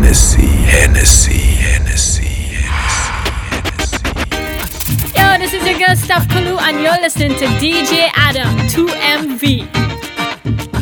Hennessy, Hennessy, Hennessy, Yo, this is your girl Steph Kalu, and you're listening to DJ Adam 2MV.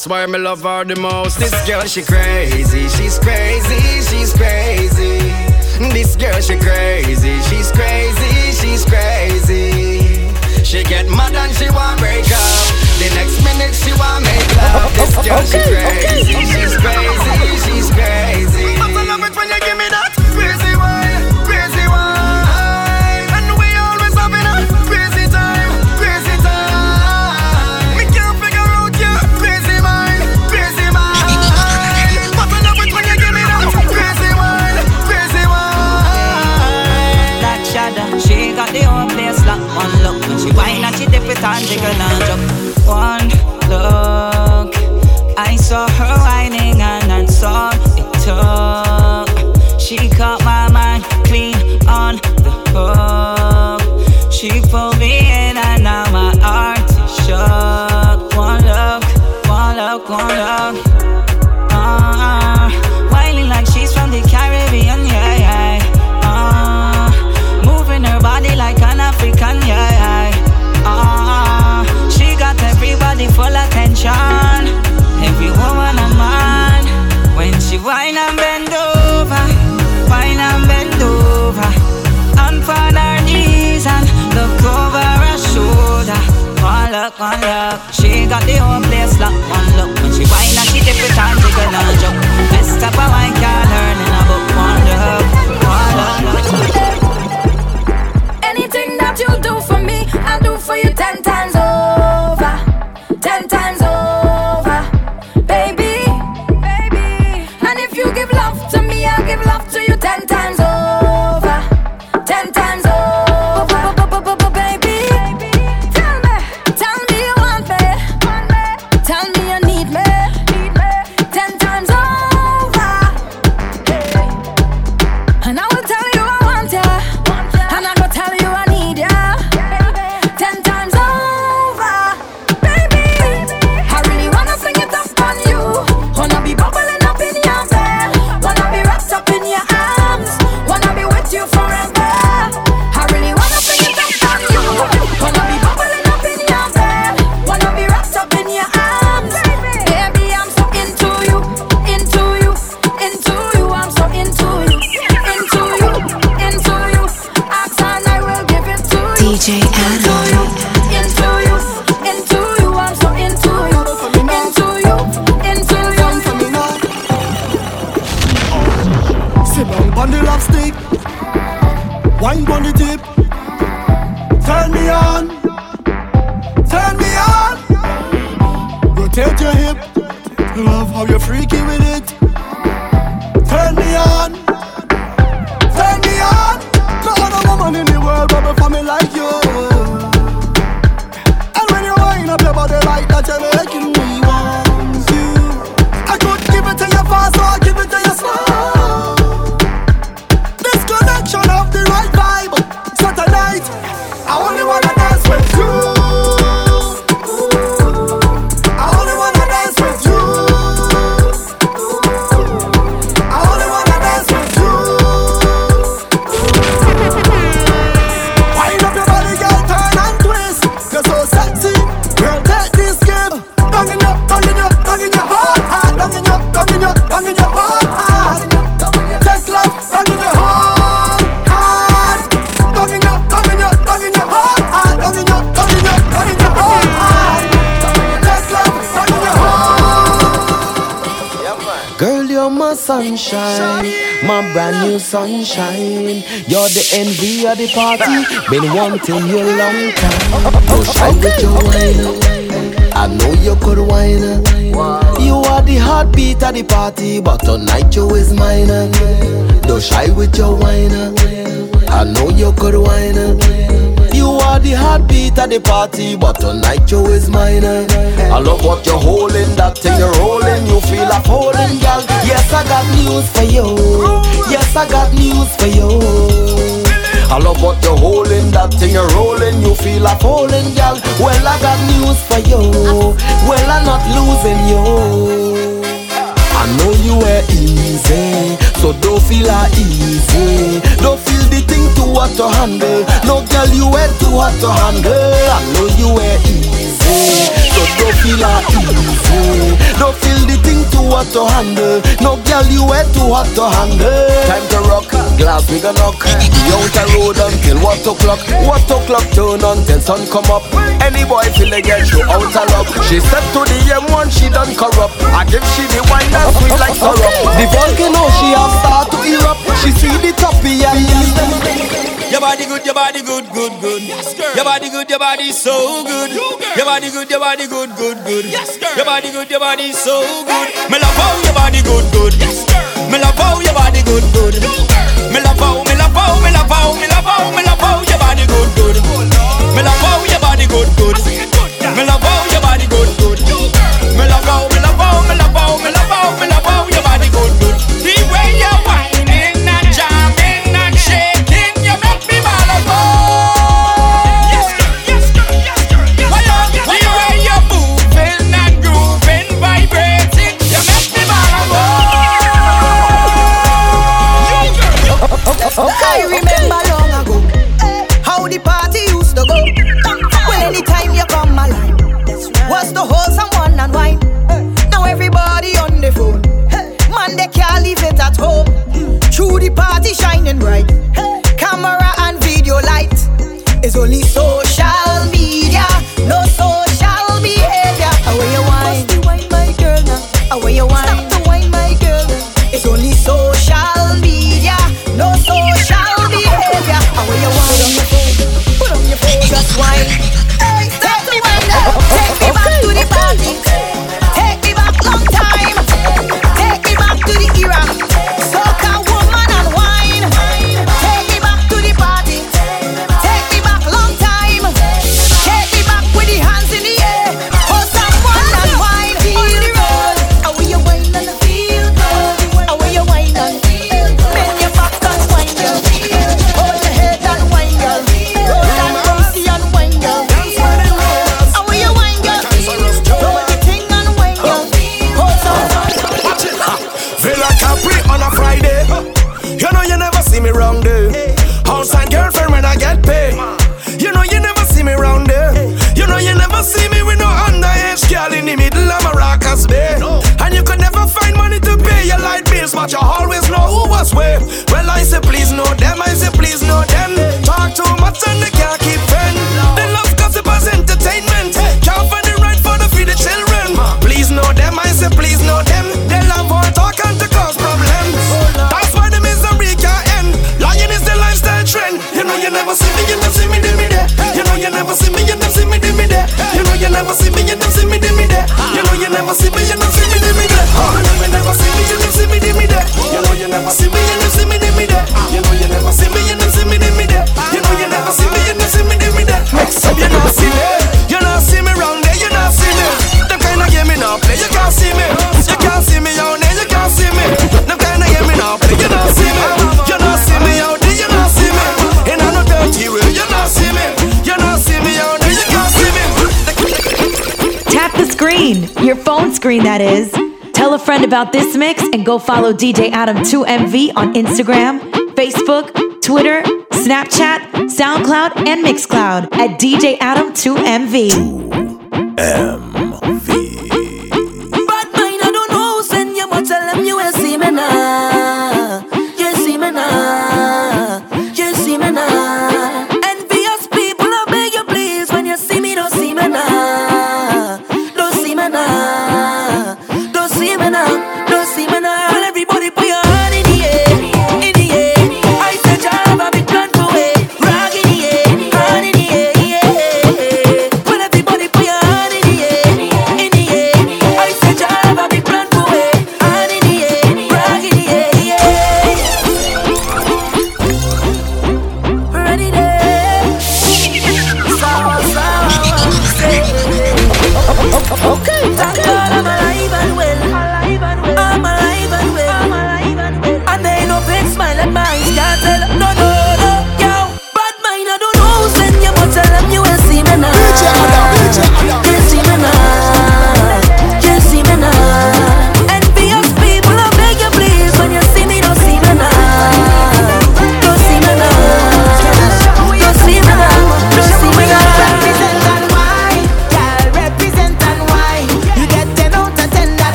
That's why me love her the most. This girl, she crazy, she's crazy, she's crazy. This girl, she crazy, she's crazy, she's crazy. She get mad and she want break up. The next minute she want make love. This girl, she crazy, she's crazy, she's crazy. I love it when you give me that she and she dip it and jiggle and jump. One look, I saw her whining and that's all it took. She caught my mind clean on the hook. She pulled me in and now my heart is shook. One look, one look, one look. One look, one look. She got the whole place locked. One look when she whine and she dip it and jiggle and jump. Type of wine can't learn in a book. One look, one look. Anything that you do for me, I'll do for you ten times over. Ten times over, you're my sunshine, my brand new sunshine. You're the envy of the party, been wanting you a long time. No shy with your wine, I know you could whine. You are the heartbeat of the party, but tonight you is mine. Don't shy with your wine, I know you could whine. You are the heartbeat of the party, but tonight you is mine. I love what you're holding, that thing you're rolling. You feel like holding, girl. Yes, I got news for you. Yes, I got news for you. I love what you're holding, that thing you're rolling. You feel like holding, girl. Well, I got news for you. Well, I'm not losing you. I know you were easy, so don't feel like easy. Don't feel too hot to handle. No girl, you were too hot to handle. I know you were so don't feel a easy. Don't feel the thing too hot to handle. No girl, you were too hot to handle. Time to rock, glass we gonna knock. The out road until what o'clock. What o'clock turn until sun come up. Any boy feel they get you out of luck. She step to the M1, she done corrupt. I give she the wine that sweet like syrup. The volcano she have start to erupt. She see the top and your body good, your body good, good, good. Yes, girl. Your body good, your body so good. You, girl. Your body good, your body good, good, good. Yes, girl. Your body good, your body so good. Hey. Me love how your body good, good. Yes, girl. Me love how your body good, good. You, girl. Me love how, me love how, me love how, me love how, me love how your body good, good. Oh, me love how your body good, good. Good yeah. Me love how your body good, good. You, Solís Tell a friend about this mix and go follow DJ Adam2MV on Instagram, Facebook, Twitter, Snapchat, SoundCloud, and Mixcloud at DJ Adam2MV. 2M.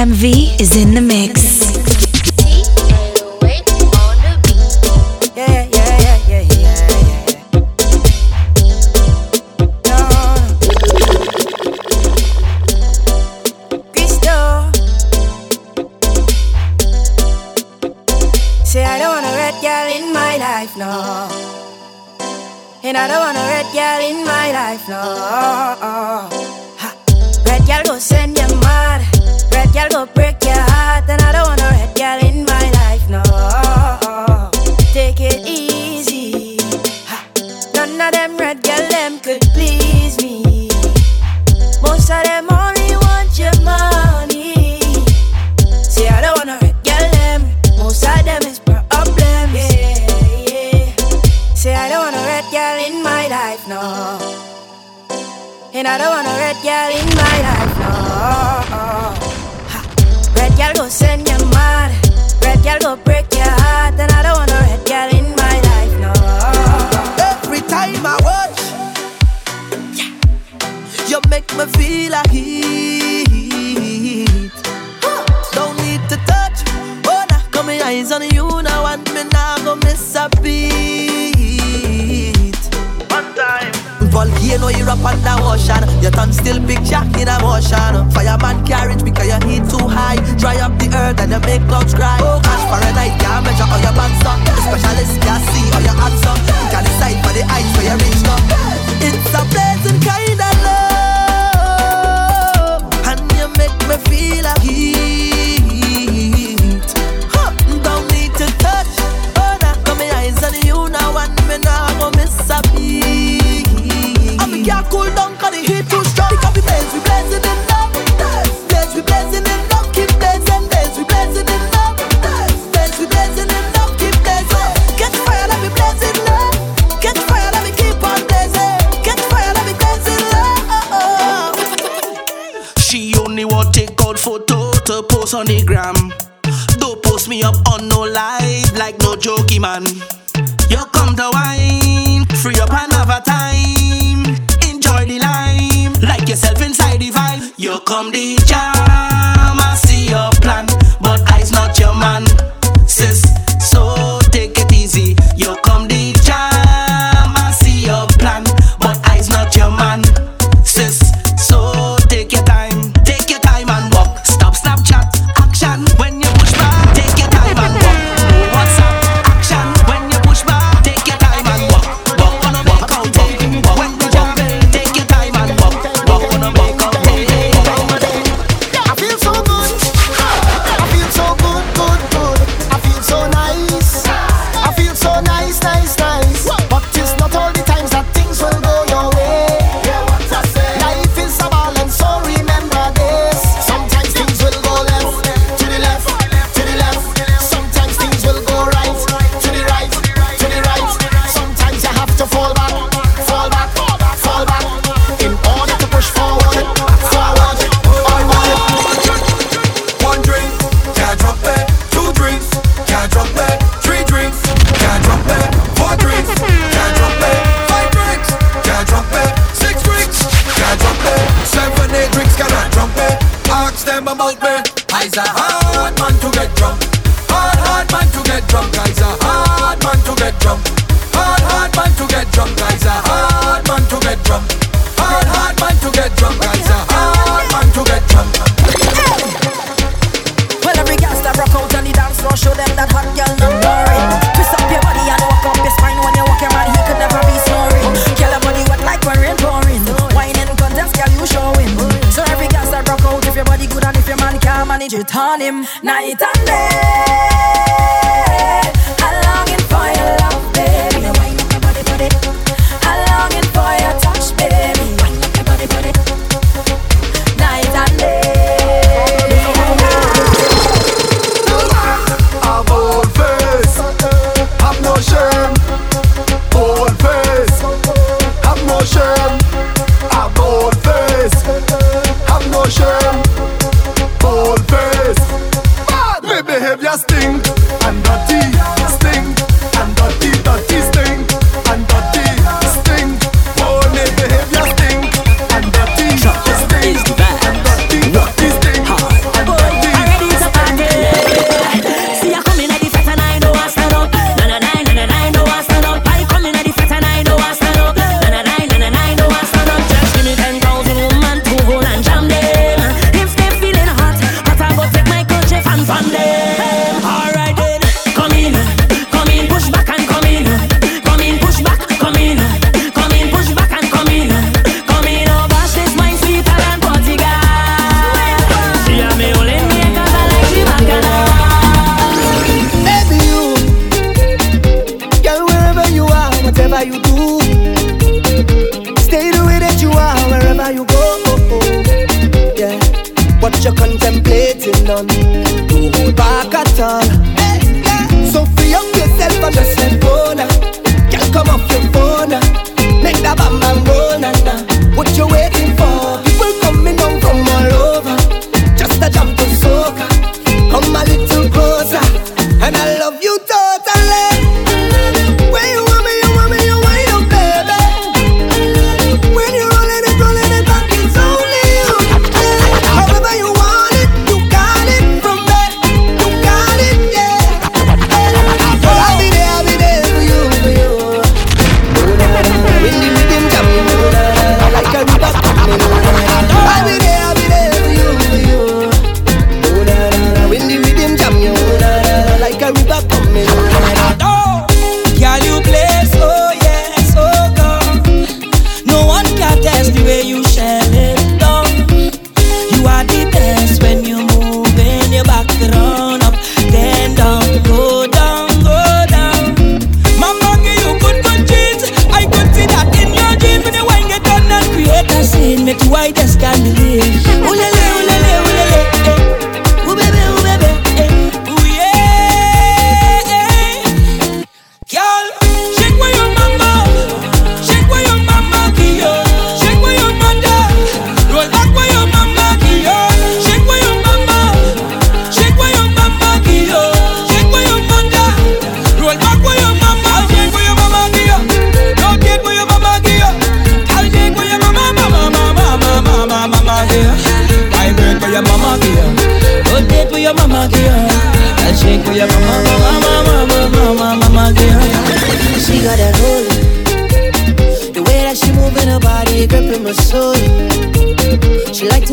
Adam And I don't want a red girl in my life, no. Ha. Red girl go send you mad. Red girl go break your heart. And I don't want a red girl in my life, no. Every time I watch, you make me feel a heat. Don't need to touch. Oh, nah, got my eyes on you now, and me now go miss a beat. One time. Volcano, you up under ocean. Your tongue still picture in a motion. Fireman carriage because your heat too high. Dry up the earth and you make clouds cry. Oh gosh, Fahrenheit can't measure all your bands up. The specialist can see all your hands up. You can decide for the heights for your reach now. It's a pleasant kind of love, and you make me feel a heat. Huh, Don't need to touch. Oh, nah, got my eyes on you now, and me now go miss a beat. Cool down 'cause the heat too strong. Because we blaze, we blazing in love. Blaze, we blazing in love. Keep blazing, blaze, we blazing in love. Blaze, we blazing in love. Keep blazing. Catch fire, let me blaze in love. Catch fire, let me keep on blazing. Catch fire, let me blaze in love. She only want take out photo to post on the gram. Don't post me up on no live like no jokey man. You come to wine, come the jam,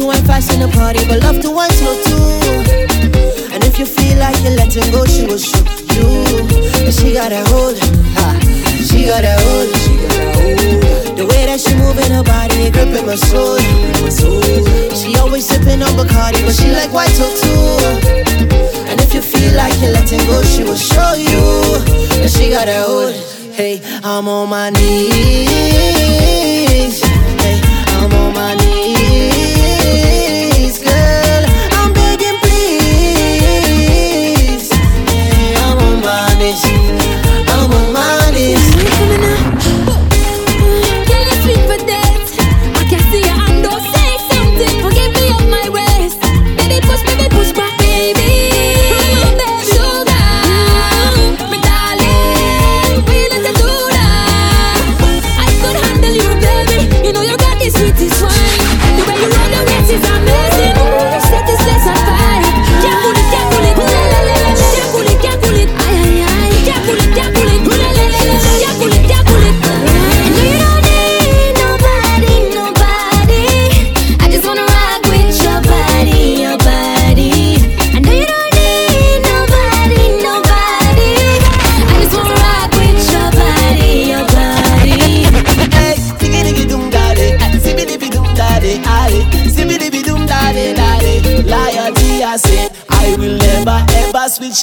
wine fast in the party, but love to wine slow too. And if you feel like you're letting go, she will shoot you. But she got a hold, ha. She got a hold, she got a hold. The way that she moving her body, gripping my soul. She always sipping on Bacardi, but she like white talk too. And if you feel like you're letting go, she will show you. And she got a hold. Hey, I'm on my knees. Hey, I'm on my knees. deniz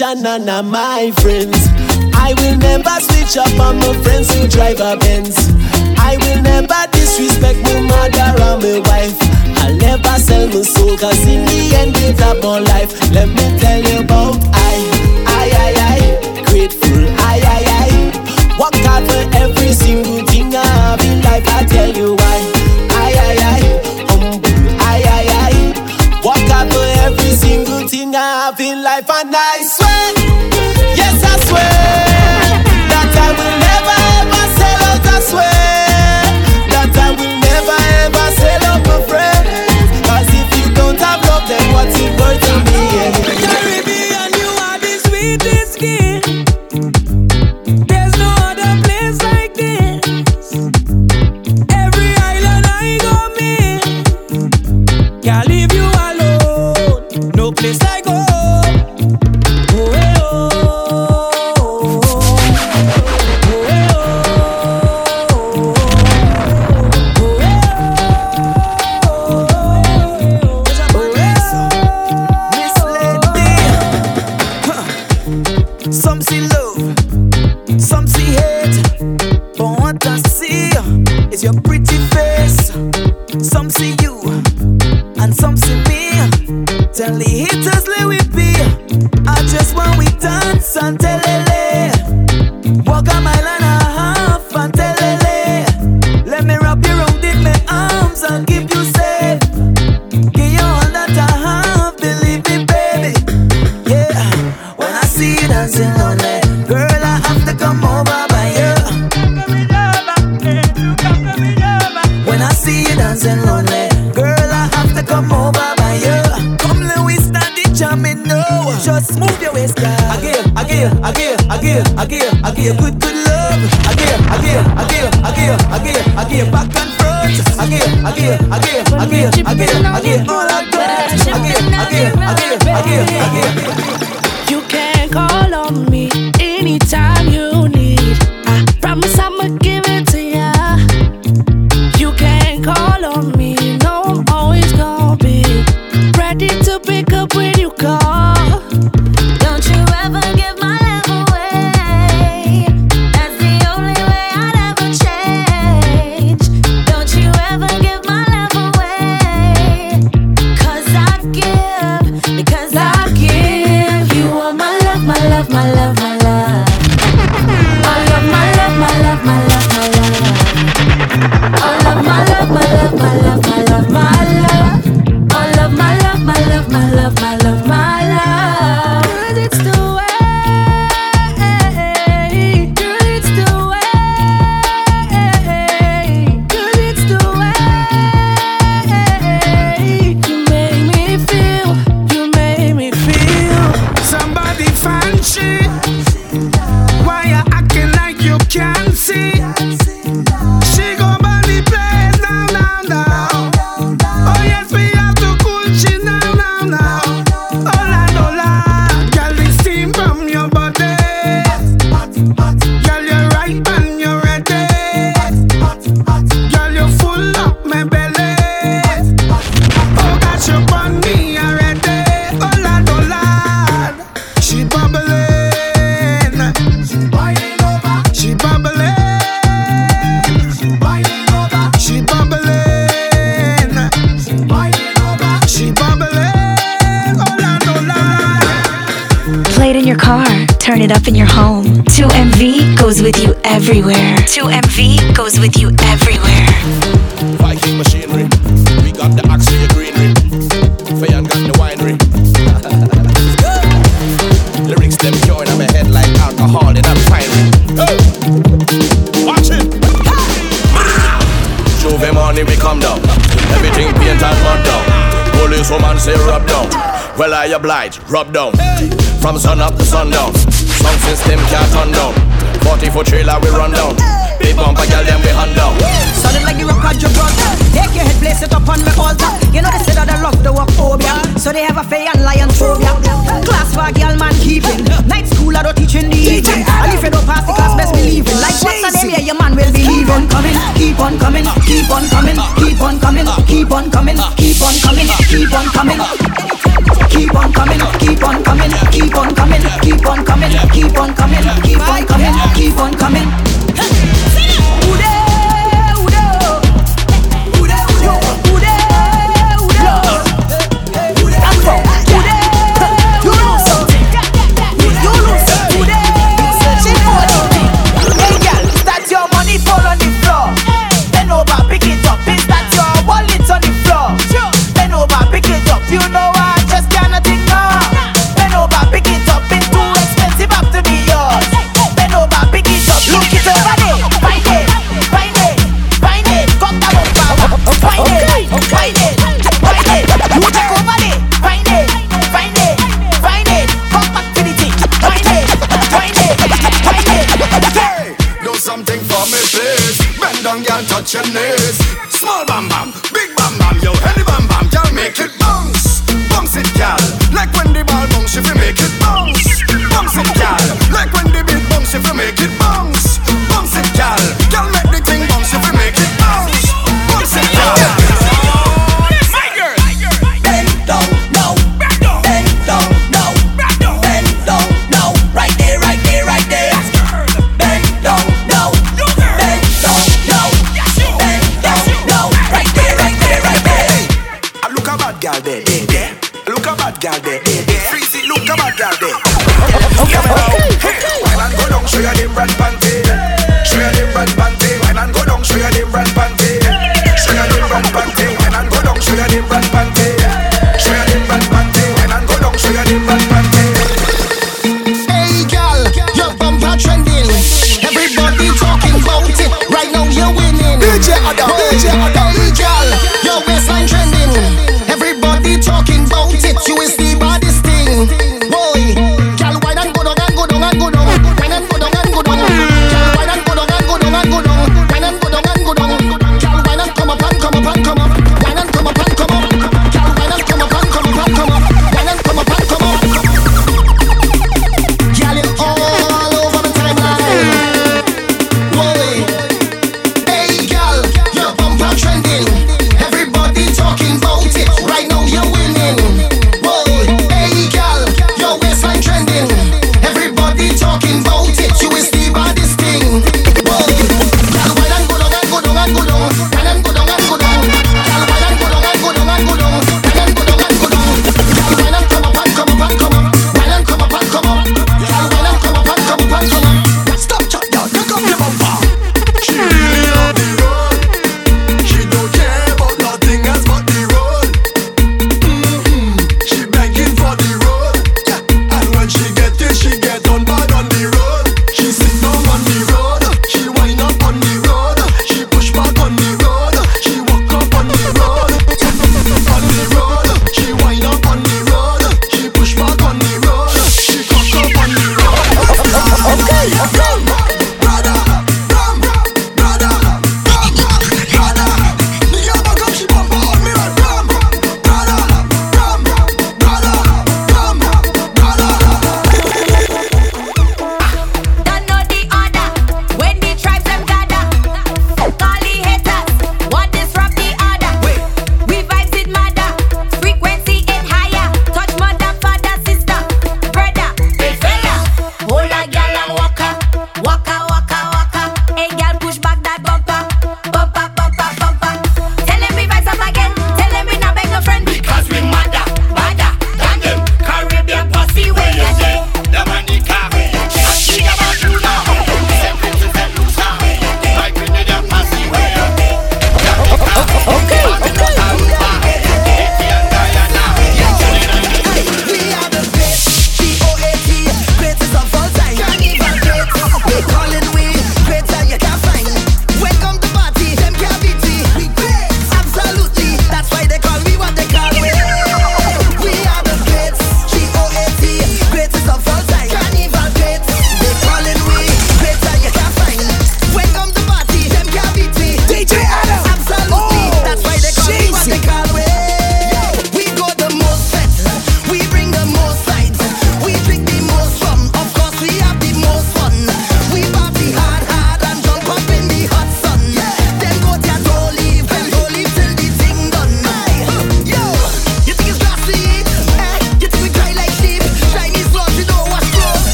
and none my friends. I will never switch up on my friends who drive a Benz. I will never disrespect my mother or my wife. I'll never sell my soul, cause in the end it's upon life. Let me tell you about I, I, I, I, grateful, I, I, I. Work hard for every single thing I have in life, I tell you. Rub down.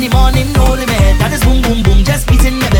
the morning, no limit. That is boom, boom, boom, just beating your bed.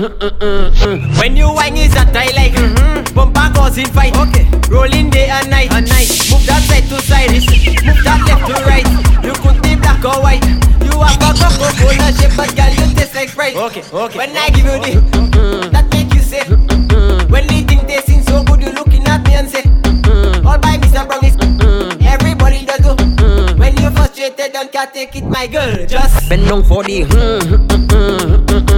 When you whine, is a tie like mm-hmm. Bumper goes in fight okay. Rolling day and night. and night Move that side to side Move that left to right You could be black or white You have a coca-cola shape But girl you taste like Sprite okay. Okay. When I give you the mm-hmm. That make you say mm-hmm. When they seem so good You looking at me and say mm-hmm. All by Mr. Brown mm-hmm. Everybody does go mm-hmm. When you frustrated Don't care take it my girl Just Bend down for the. Mm-hmm.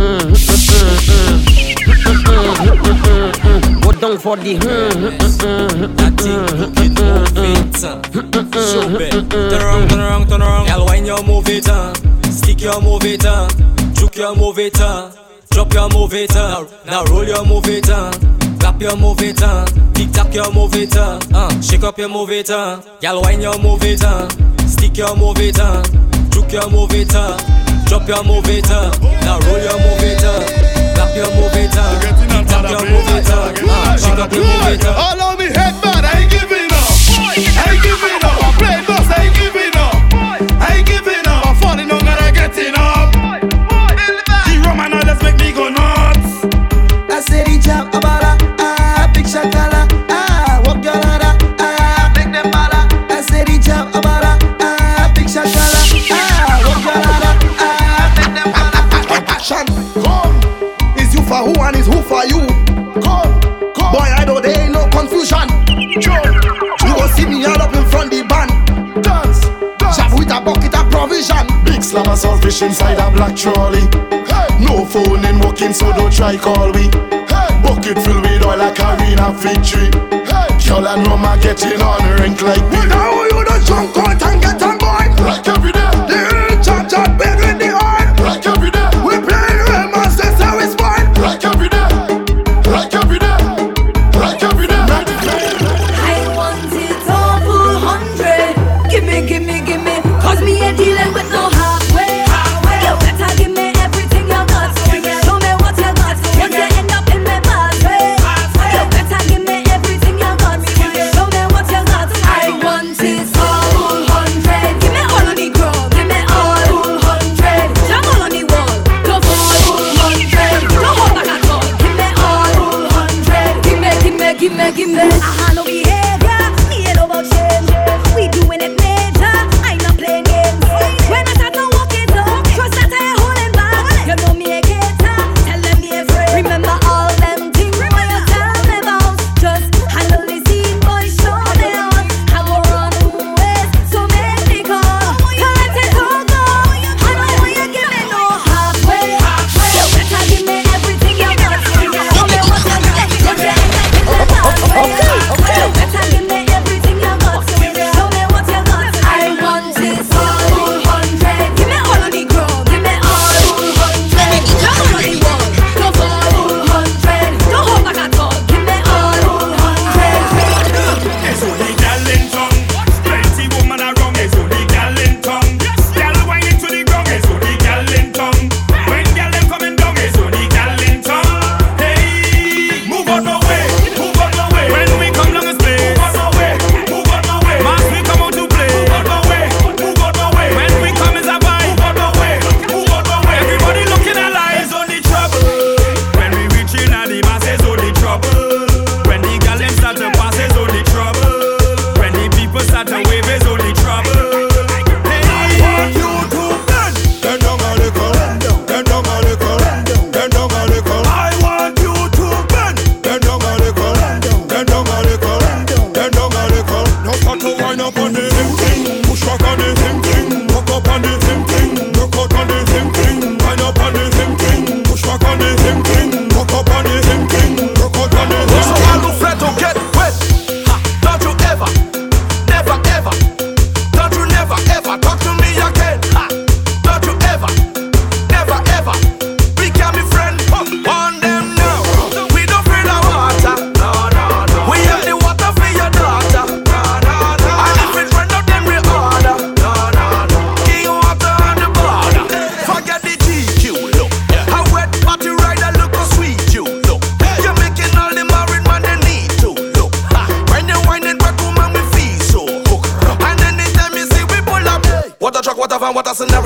Go down for the. That thing looking move it. Show it. Turn around, turn around, turn around. Girl, wine your move it, uh. Stick your move it, uh. Juke your move it, uh. Drop your move it, uh. Now roll your move it, uh. Clap your move it, uh. Tick tock your move it, uh. uh. Shake up your move it, uh. Girl, wine your move it, uh. Stick your move it, uh. Juke your move it, uh. Drop your move it, uh. Now roll your move it, uh. Clap your move it, uh. Tick tock your move it, uh. Shake up your move it, uh. All on me head, man, I ain't giving up. I ain't giving up. I play boss, I ain't giving up. Provision. Big slam of fish inside a black trolley. No phone in working, so don't try call we. Bucket filled with oil like arena victory. Girl and rum are getting on rank like me. Now you don't jump out and get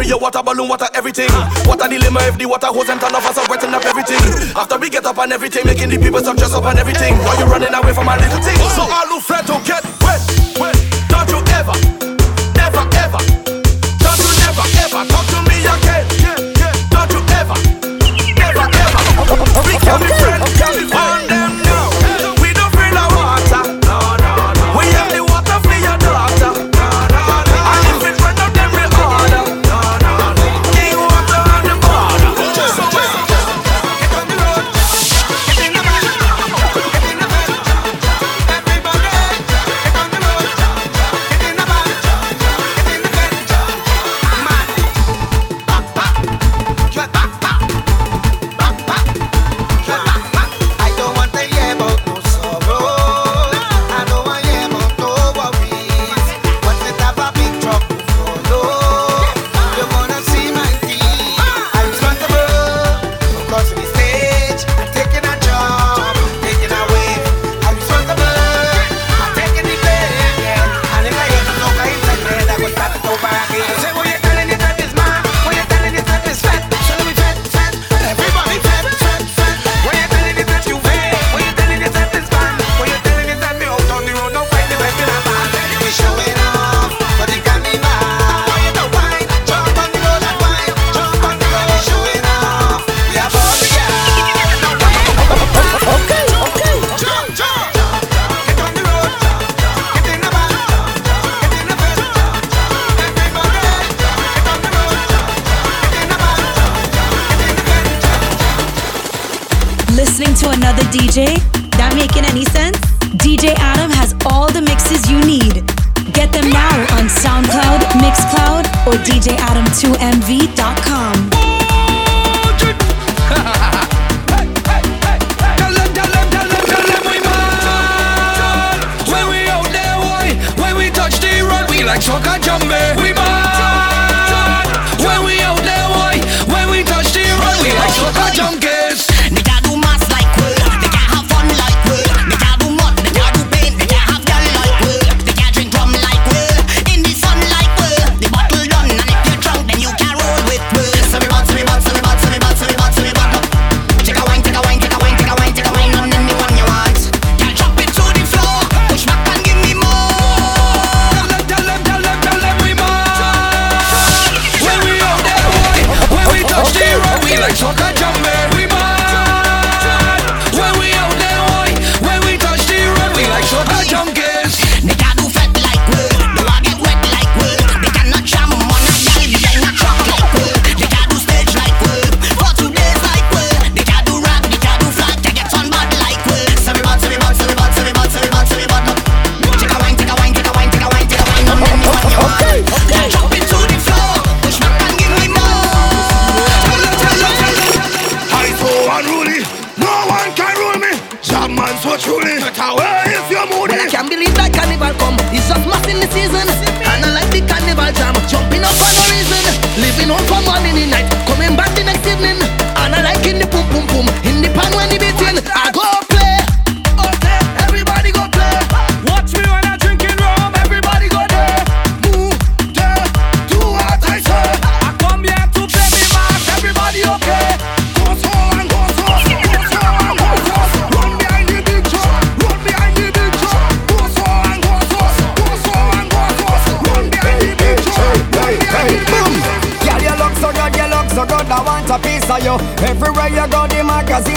your water balloon, water everything. Water dilemma if the water hose and turn off us are wetting up everything. After we get up on everything, making the people stop dress up on everything. Why you running away from my little thing? So all who fret to get today? That making any sense? DJ Adam has all the mixes you need. Get them now on SoundCloud, Mixcloud, or DJAdam2MV.com. Like soccer jumping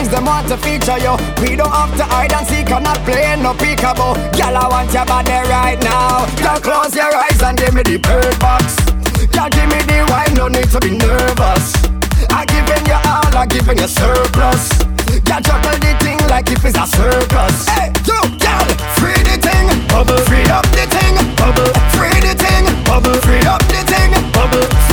things them want to feature you. We don't have to hide and seek and not play no peekaboo. Girl, I want your body right now. Girl, close your eyes and give me the bird box. Girl, give me the wine, no need to be nervous. I giving you all, I giving you surplus. Girl, juggle the thing like if it's a circus. Hey, you, girl, free the thing, bubble. Free up the thing, bubble. Free the thing, bubble. Free up the thing, bubble.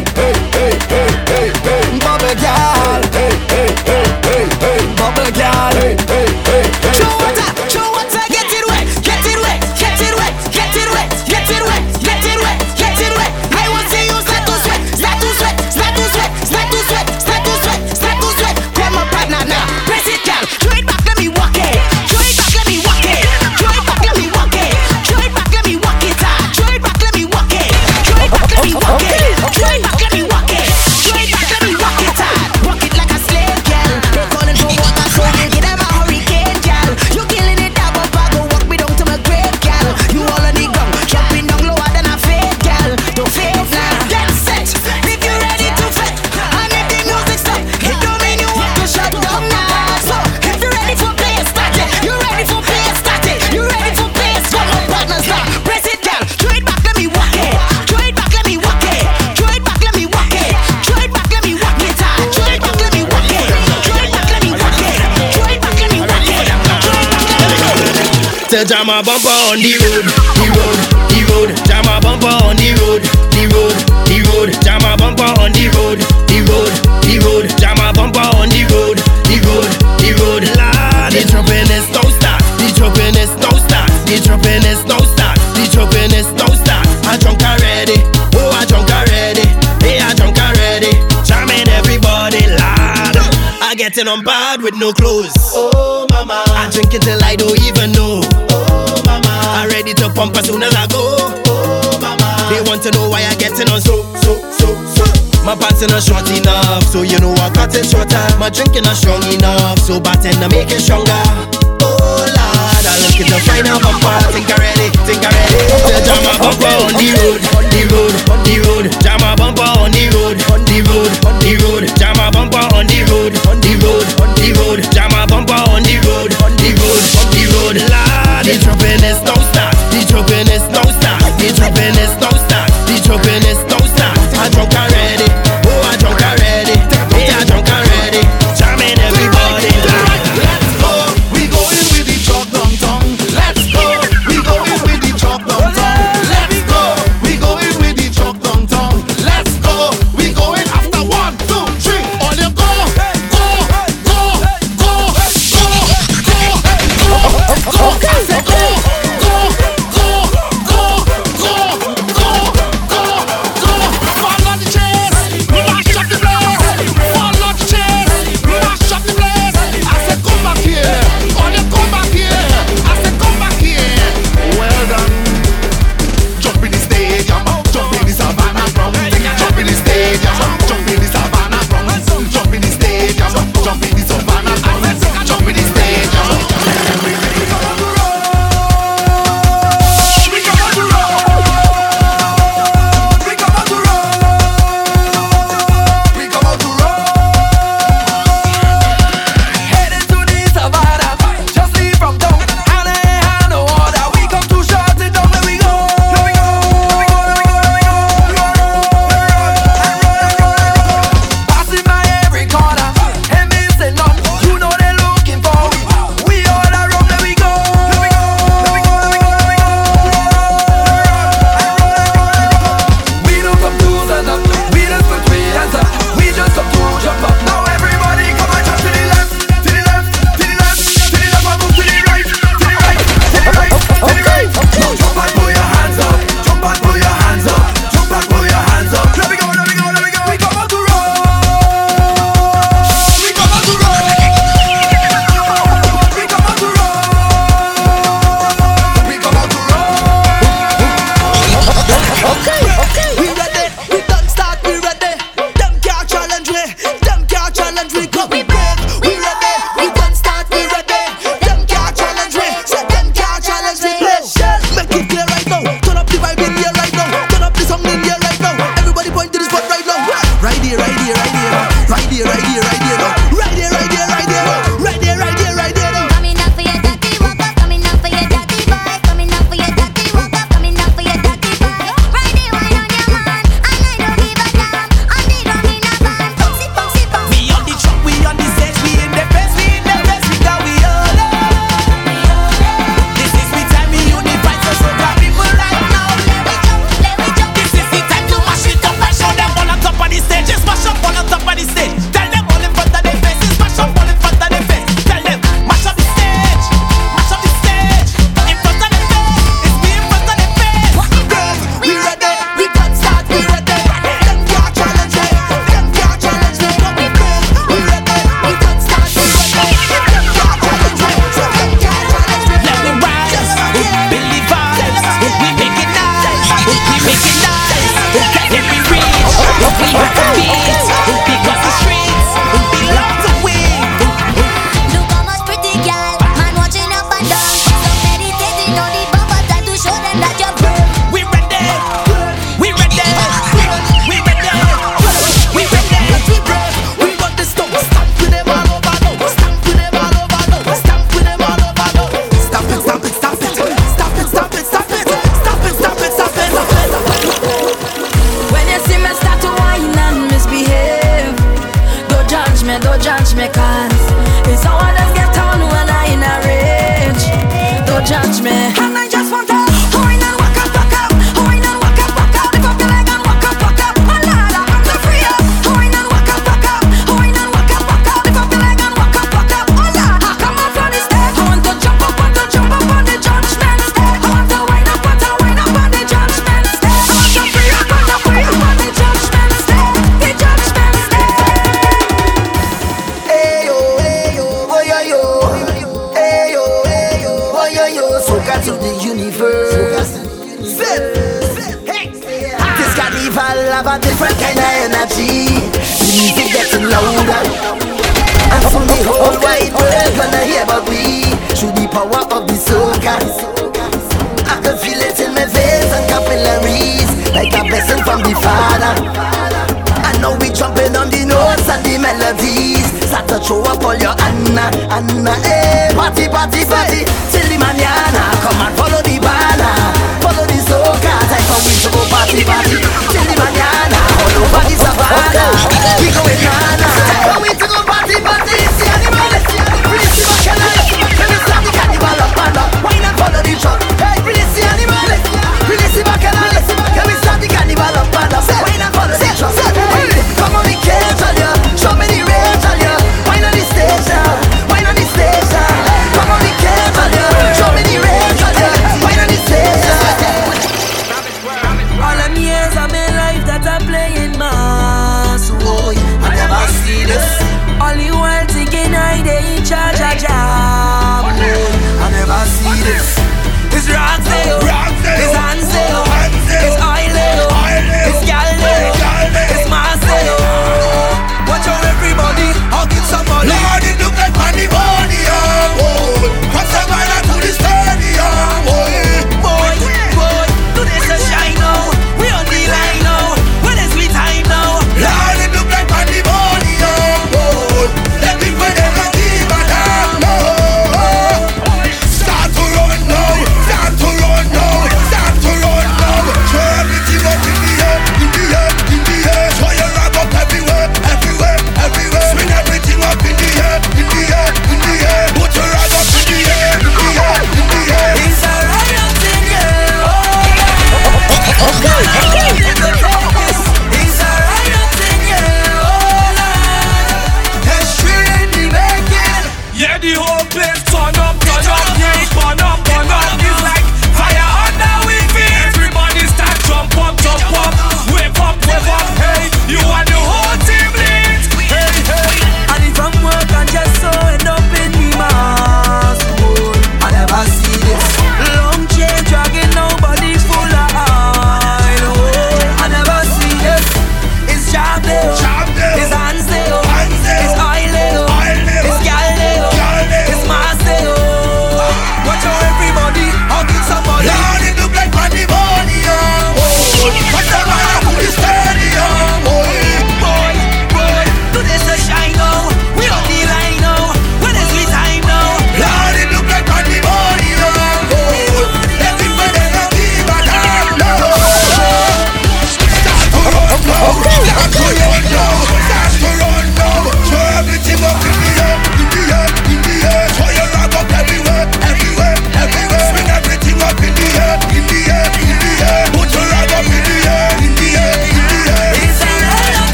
hey, hey. Say jam a bumper on the road, the road, the road. Jam a bumper on the road, the road, the road. Jam a bumper on the road, the road, the road. Jam a bumper on the road, the road, the road. La, the jumping is no stop, the jumping is no stop, the jumping is no stop, the jumping is no stop. I drunk already, oh I drunk already, hey I drunk already. Jamming everybody loud. I getting on bad with no clothes. Oh mama, I drink it till I don't even to pump as soon as I go. Oh, mama. They want to know why I'm getting on so, so, so, so. My pants are not short enough, so you know I cut it shorter. My drinking not strong enough, so bartender make it stronger. Oh Lord, I look at the final bumper. Think I'm ready, think I'm ready. The drama bumper on the road, on the road, on the road. Drama bumper on the road, on the road, on the road. Drama bumper on the road, on the road, on the road. Jama He's dropping this no. He's dropping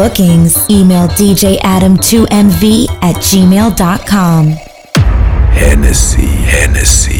bookings, email djadam2mv at gmail.com. Hennessy, Hennessy, Hennessy.